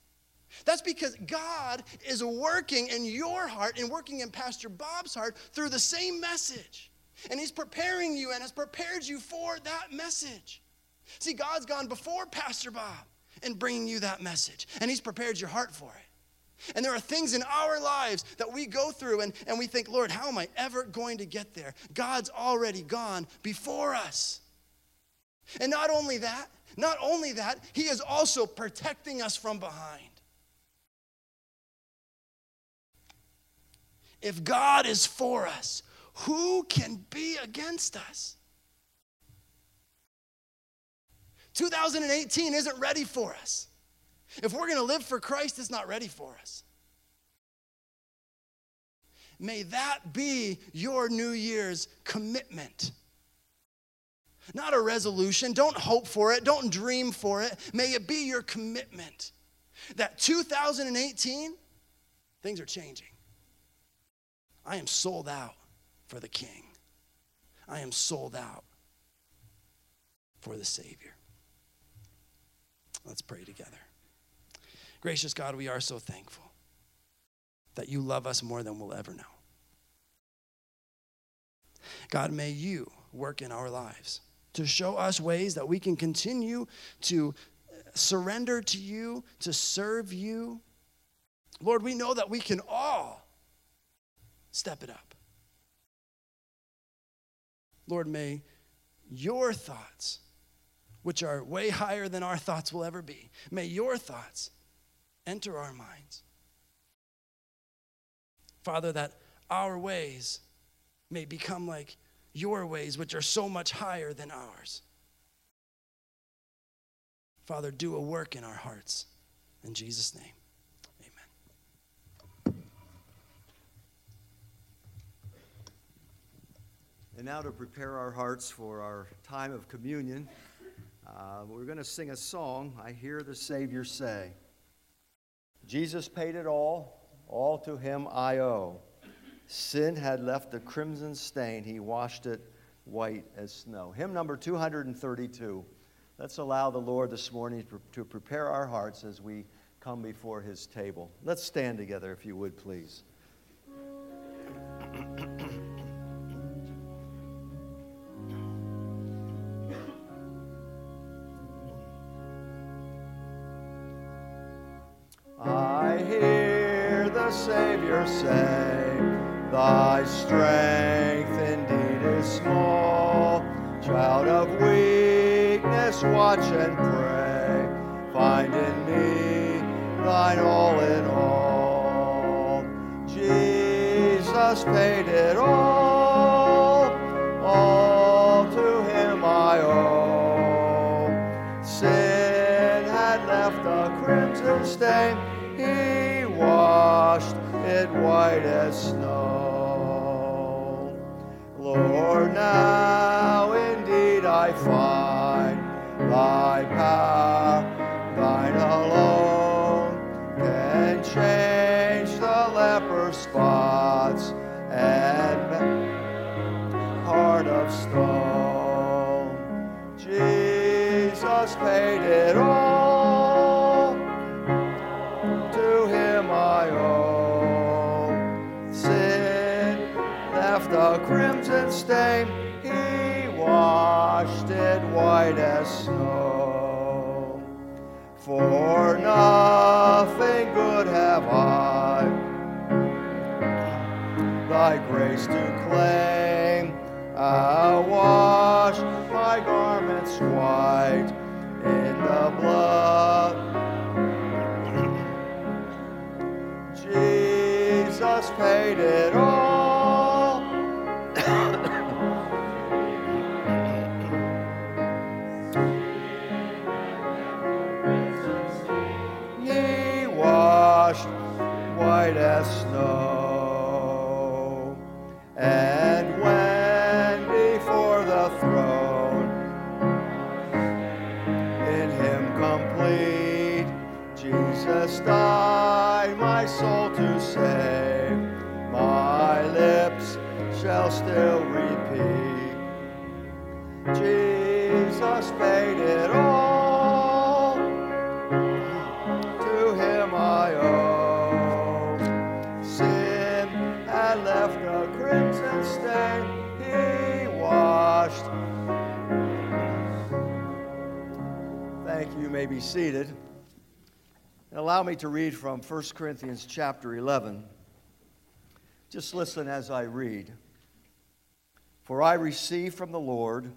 That's because God is working in your heart and working in Pastor Bob's heart through the same message. And He's preparing you and has prepared you for that message. See, God's gone before Pastor Bob in bringing you that message, and He's prepared your heart for it. And there are things in our lives that we go through and, and we think, Lord, how am I ever going to get there? God's already gone before us. And not only that, not only that, He is also protecting us from behind. If God is for us, who can be against us? 2018 isn't ready for us. If we're going to live for Christ, it's not ready for us. May that be your New Year's commitment. Not a resolution. Don't hope for it. Don't dream for it. May it be your commitment that 2018, things are changing. I am sold out for the King. I am sold out for the Savior. Let's pray together. Gracious God, we are so thankful that you love us more than we'll ever know. God, may you work in our lives to show us ways that we can continue to surrender to you, to serve you. Lord, we know that we can all step it up. Lord, may your thoughts, which are way higher than our thoughts will ever be, may your thoughts enter our minds. Father, that our ways may become like your ways, which are so much higher than ours. Father, do a work in our hearts. In Jesus' name. And now to prepare our hearts for our time of communion, uh, we're going to sing a song, I Hear the Savior Say. Jesus paid it all, all to him I owe. Sin had left a crimson stain, he washed it white as snow. Hymn number 232. Let's allow the Lord this morning to prepare our hearts as we come before his table. Let's stand together, if you would, please. Say, Thy strength indeed is small. Child of weakness, watch and pray. Find in me thine all in all. Jesus paid it all. All to him I owe. Sin had left a crimson stain. It white as snow. Lord, now indeed I find stain. He washed it white as snow. For nothing good have I thy grace to claim. I'll wash my garments white in the blood. Jesus paid it all. Washed white as snow. And when before the throne, in him complete, Jesus died my soul to save. My lips shall still may be seated. And allow me to read from 1 Corinthians chapter 11. Just listen as I read. For I received from the Lord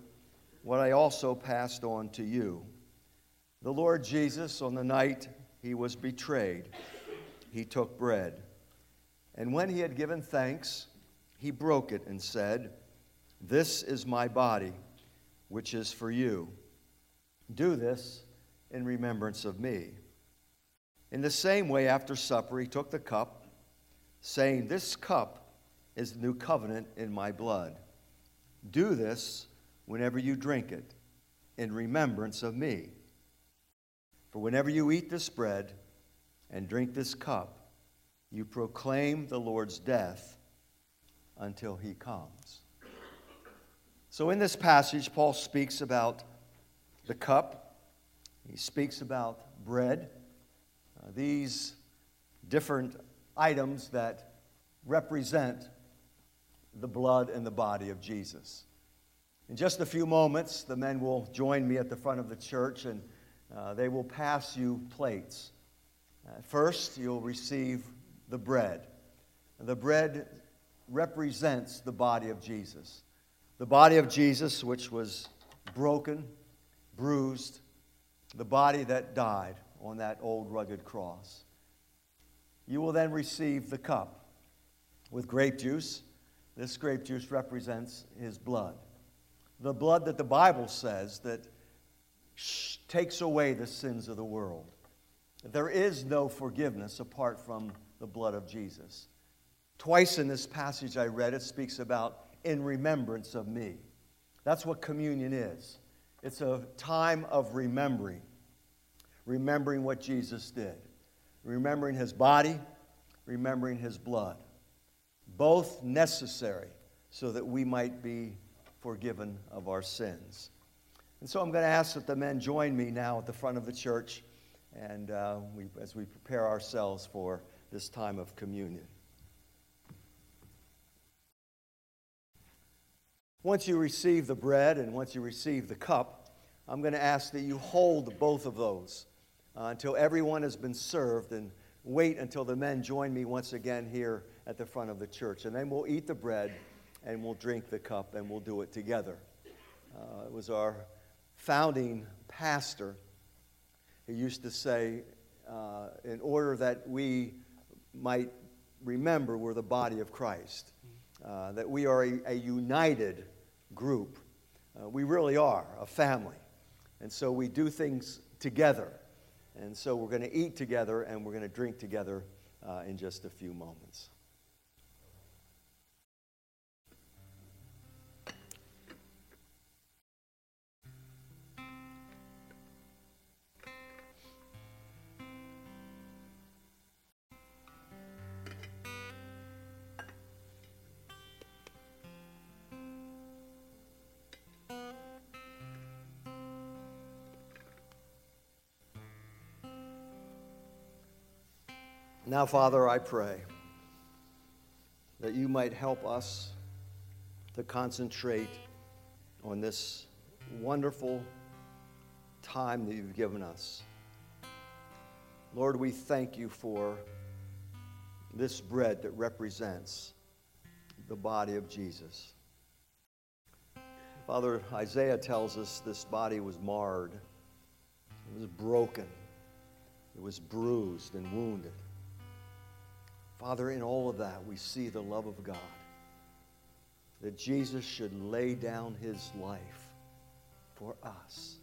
what I also passed on to you. The Lord Jesus, on the night he was betrayed, he took bread. And when he had given thanks, he broke it and said, This is my body, which is for you. Do this in remembrance of me. In the same way, after supper, he took the cup, saying, This cup is the new covenant in my blood. Do this whenever you drink it, in remembrance of me. For whenever you eat this bread and drink this cup, you proclaim the Lord's death until he comes. So, in this passage, Paul speaks about the cup, he speaks about bread, uh, these different items that represent the blood and the body of Jesus. In just a few moments, the men will join me at the front of the church and uh, they will pass you plates. Uh, first, you'll receive the bread. The bread represents the body of Jesus. The body of Jesus, which was broken, bruised, the body that died on that old rugged cross. You will then receive the cup with grape juice. This grape juice represents his blood. The blood that the Bible says that takes away the sins of the world. There is no forgiveness apart from the blood of Jesus. Twice in this passage I read, it speaks about in remembrance of me. That's what communion is. It's a time of remembering, remembering what Jesus did, remembering his body, remembering his blood. Both necessary so that we might be forgiven of our sins. And so I'm going to ask that the men join me now at the front of the church and uh, we, as we prepare ourselves for this time of communion. Once you receive the bread and once you receive the cup, I'm going to ask that you hold both of those uh, until everyone has been served and wait until the men join me once again here at the front of the church. And then we'll eat the bread and we'll drink the cup and we'll do it together. Uh, it was our founding pastor who used to say, uh, in order that we might remember we're the body of Christ, uh, that we are a, a united group. Uh, we really are a family. And so we do things together. And so we're going to eat together and we're going to drink together uh, in just a few moments. Now, Father, I pray that you might help us to concentrate on this wonderful time that you've given us. Lord, we thank you for this bread that represents the body of Jesus. Father, Isaiah tells us this body was marred, it was broken, it was bruised and wounded. Father, in all of that, we see the love of God. That Jesus should lay down his life for us.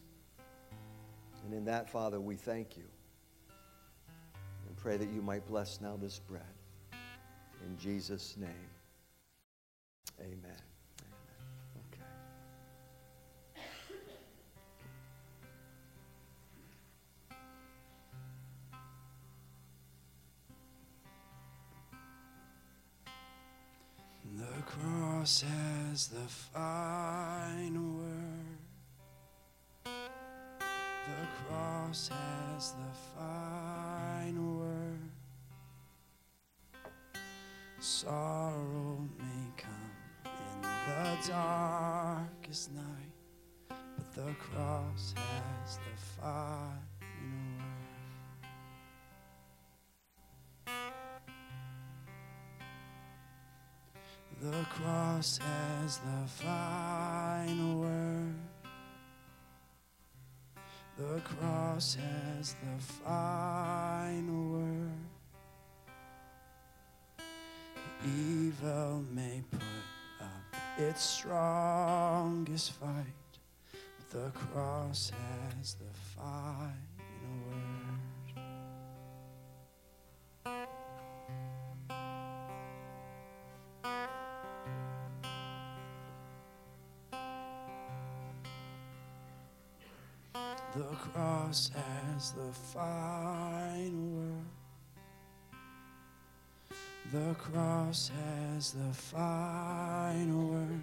And in that, Father, we thank you and pray that you might bless now this bread. In Jesus' name, amen. Cross has the final word. The cross has the final word. Sorrow may come in the darkest night, but the cross has the final word. Cross has the final word. The cross has the final word. Evil may put up its strongest fight, but the cross has the final has the final word. The cross has the final word.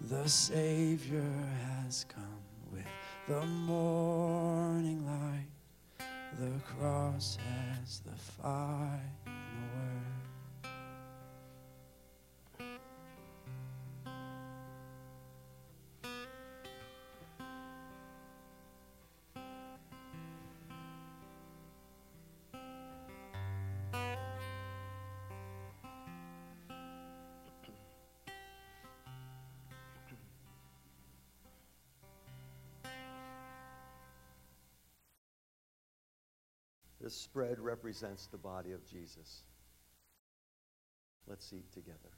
The Savior has come with the morning light. The cross has the final Spread represents the body of Jesus. Let's eat together.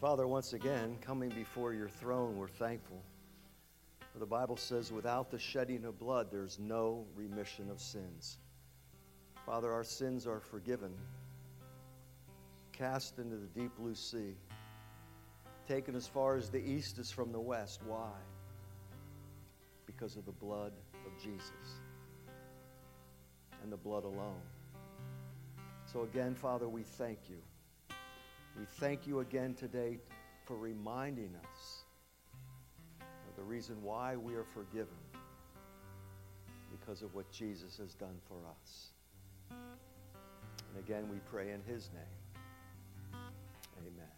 Father, once again, coming before your throne, we're thankful. For the Bible says, without the shedding of blood, there's no remission of sins. Father, our sins are forgiven, cast into the deep blue sea, taken as far as the east is from the west. Why? Because of the blood of Jesus and the blood alone. So, again, Father, we thank you. We thank you again today for reminding us of the reason why we are forgiven because of what Jesus has done for us. And again, we pray in his name. Amen.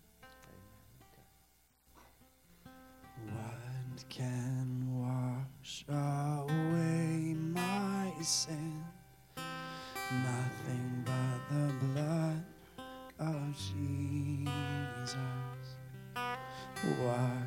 What can wash away my sin? Nothing but the blood of Jesus. What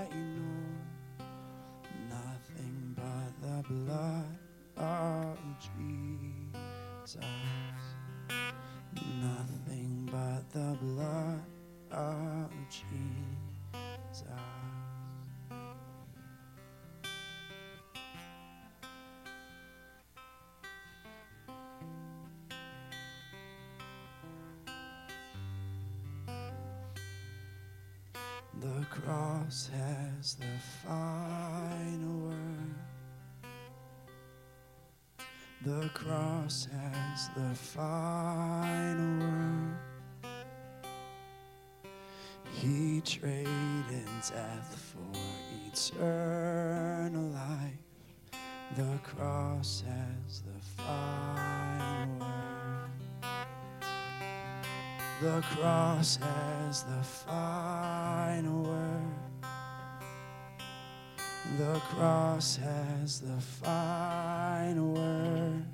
I know, nothing but the blood of Jesus. The final word. The cross has the final word. He traded death for eternal life. The cross has the final word. The cross has the final word. The cross has the final word.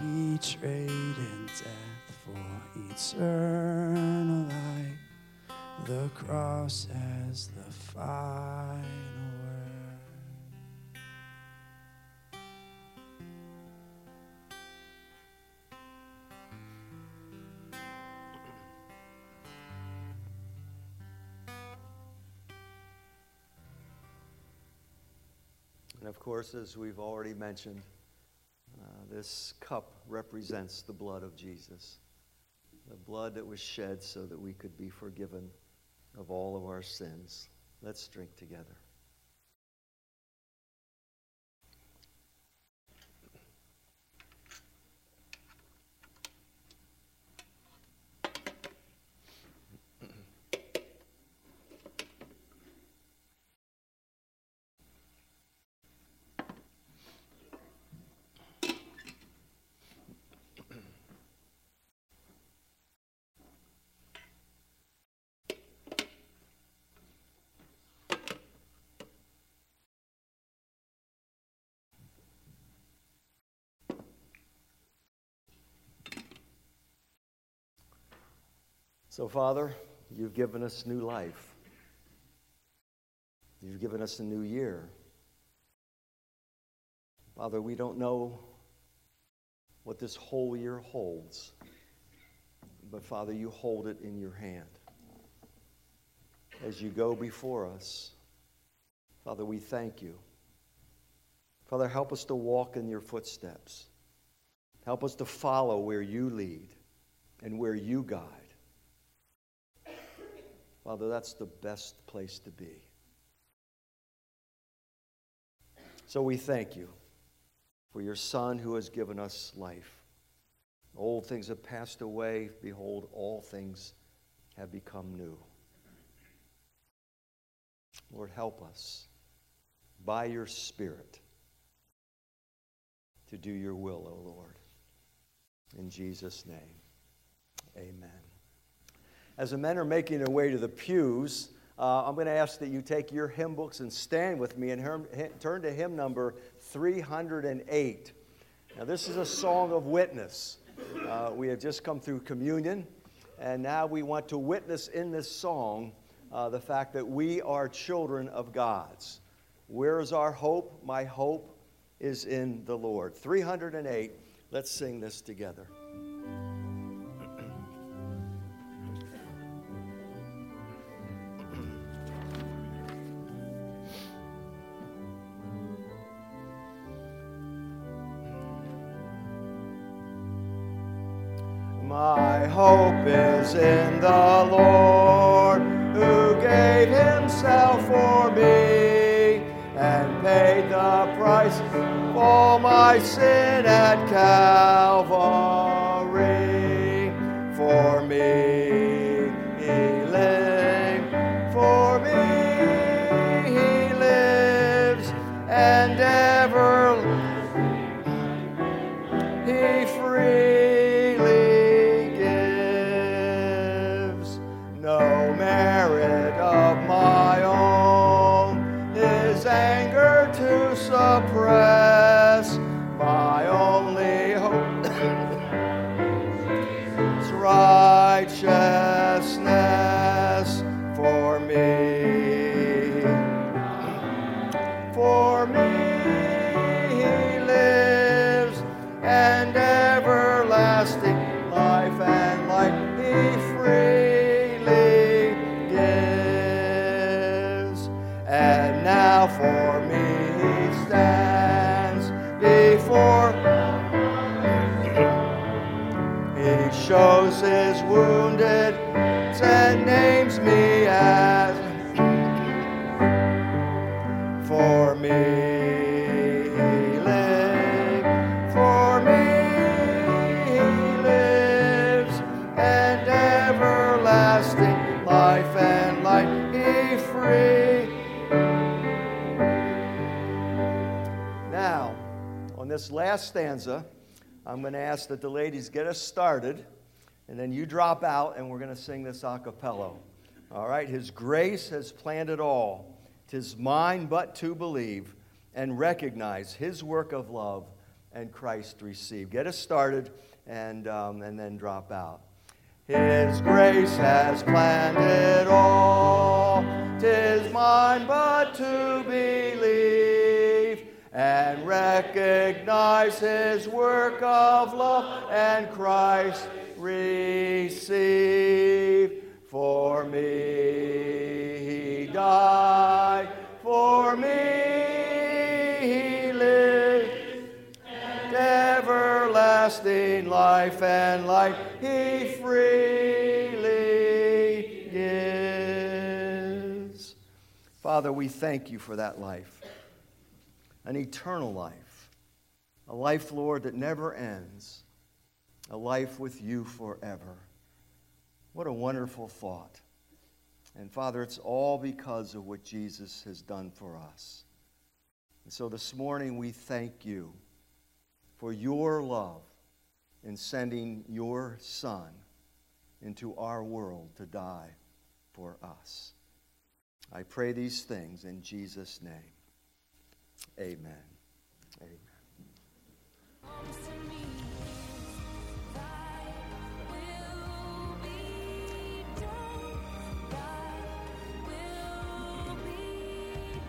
He traded death for eternal life. The cross has the final course, as we've already mentioned, uh, this cup represents the blood of Jesus. The blood that was shed so that we could be forgiven of all of our sins. Let's drink together. So, Father, you've given us new life. You've given us a new year. Father, we don't know what this whole year holds, but Father, you hold it in your hand. As you go before us, Father, we thank you. Father, help us to walk in your footsteps. Help us to follow where you lead and where you guide. Father, that's the best place to be. So we thank you for your Son who has given us life. Old things have passed away. Behold, all things have become new. Lord, help us by your Spirit to do your will, O Lord. In Jesus' name, Amen. As the men are making their way to the pews, uh, I'm going to ask that you take your hymn books and stand with me and turn to hymn number 308. Now, this is a song of witness. Uh, we have just come through communion, and now we want to witness in this song uh, the fact that we are children of God's. Where is our hope? My hope is in the Lord. 308. Let's sing this together. Hope is in the Lord who gave himself for me and paid the price for my sin at Calvary. For me stanza, I'm going to ask that the ladies get us started, and then you drop out, and we're going to sing this a cappella. All right? His grace has planned it all. Tis mine but to believe and recognize his work of love and Christ receive. Get us started and, um, and then drop out. His grace has planned it all. Tis mine but to believe and recognize his work of love and Christ receive. For me he died, for me he lived, everlasting life and life he freely gives. Father, we thank you for that life, an eternal life, a life, Lord, that never ends, a life with you forever. What a wonderful thought. And Father, it's all because of what Jesus has done for us. And so this morning we thank you for your love in sending your Son into our world to die for us. I pray these things in Jesus' name. Amen. Amen.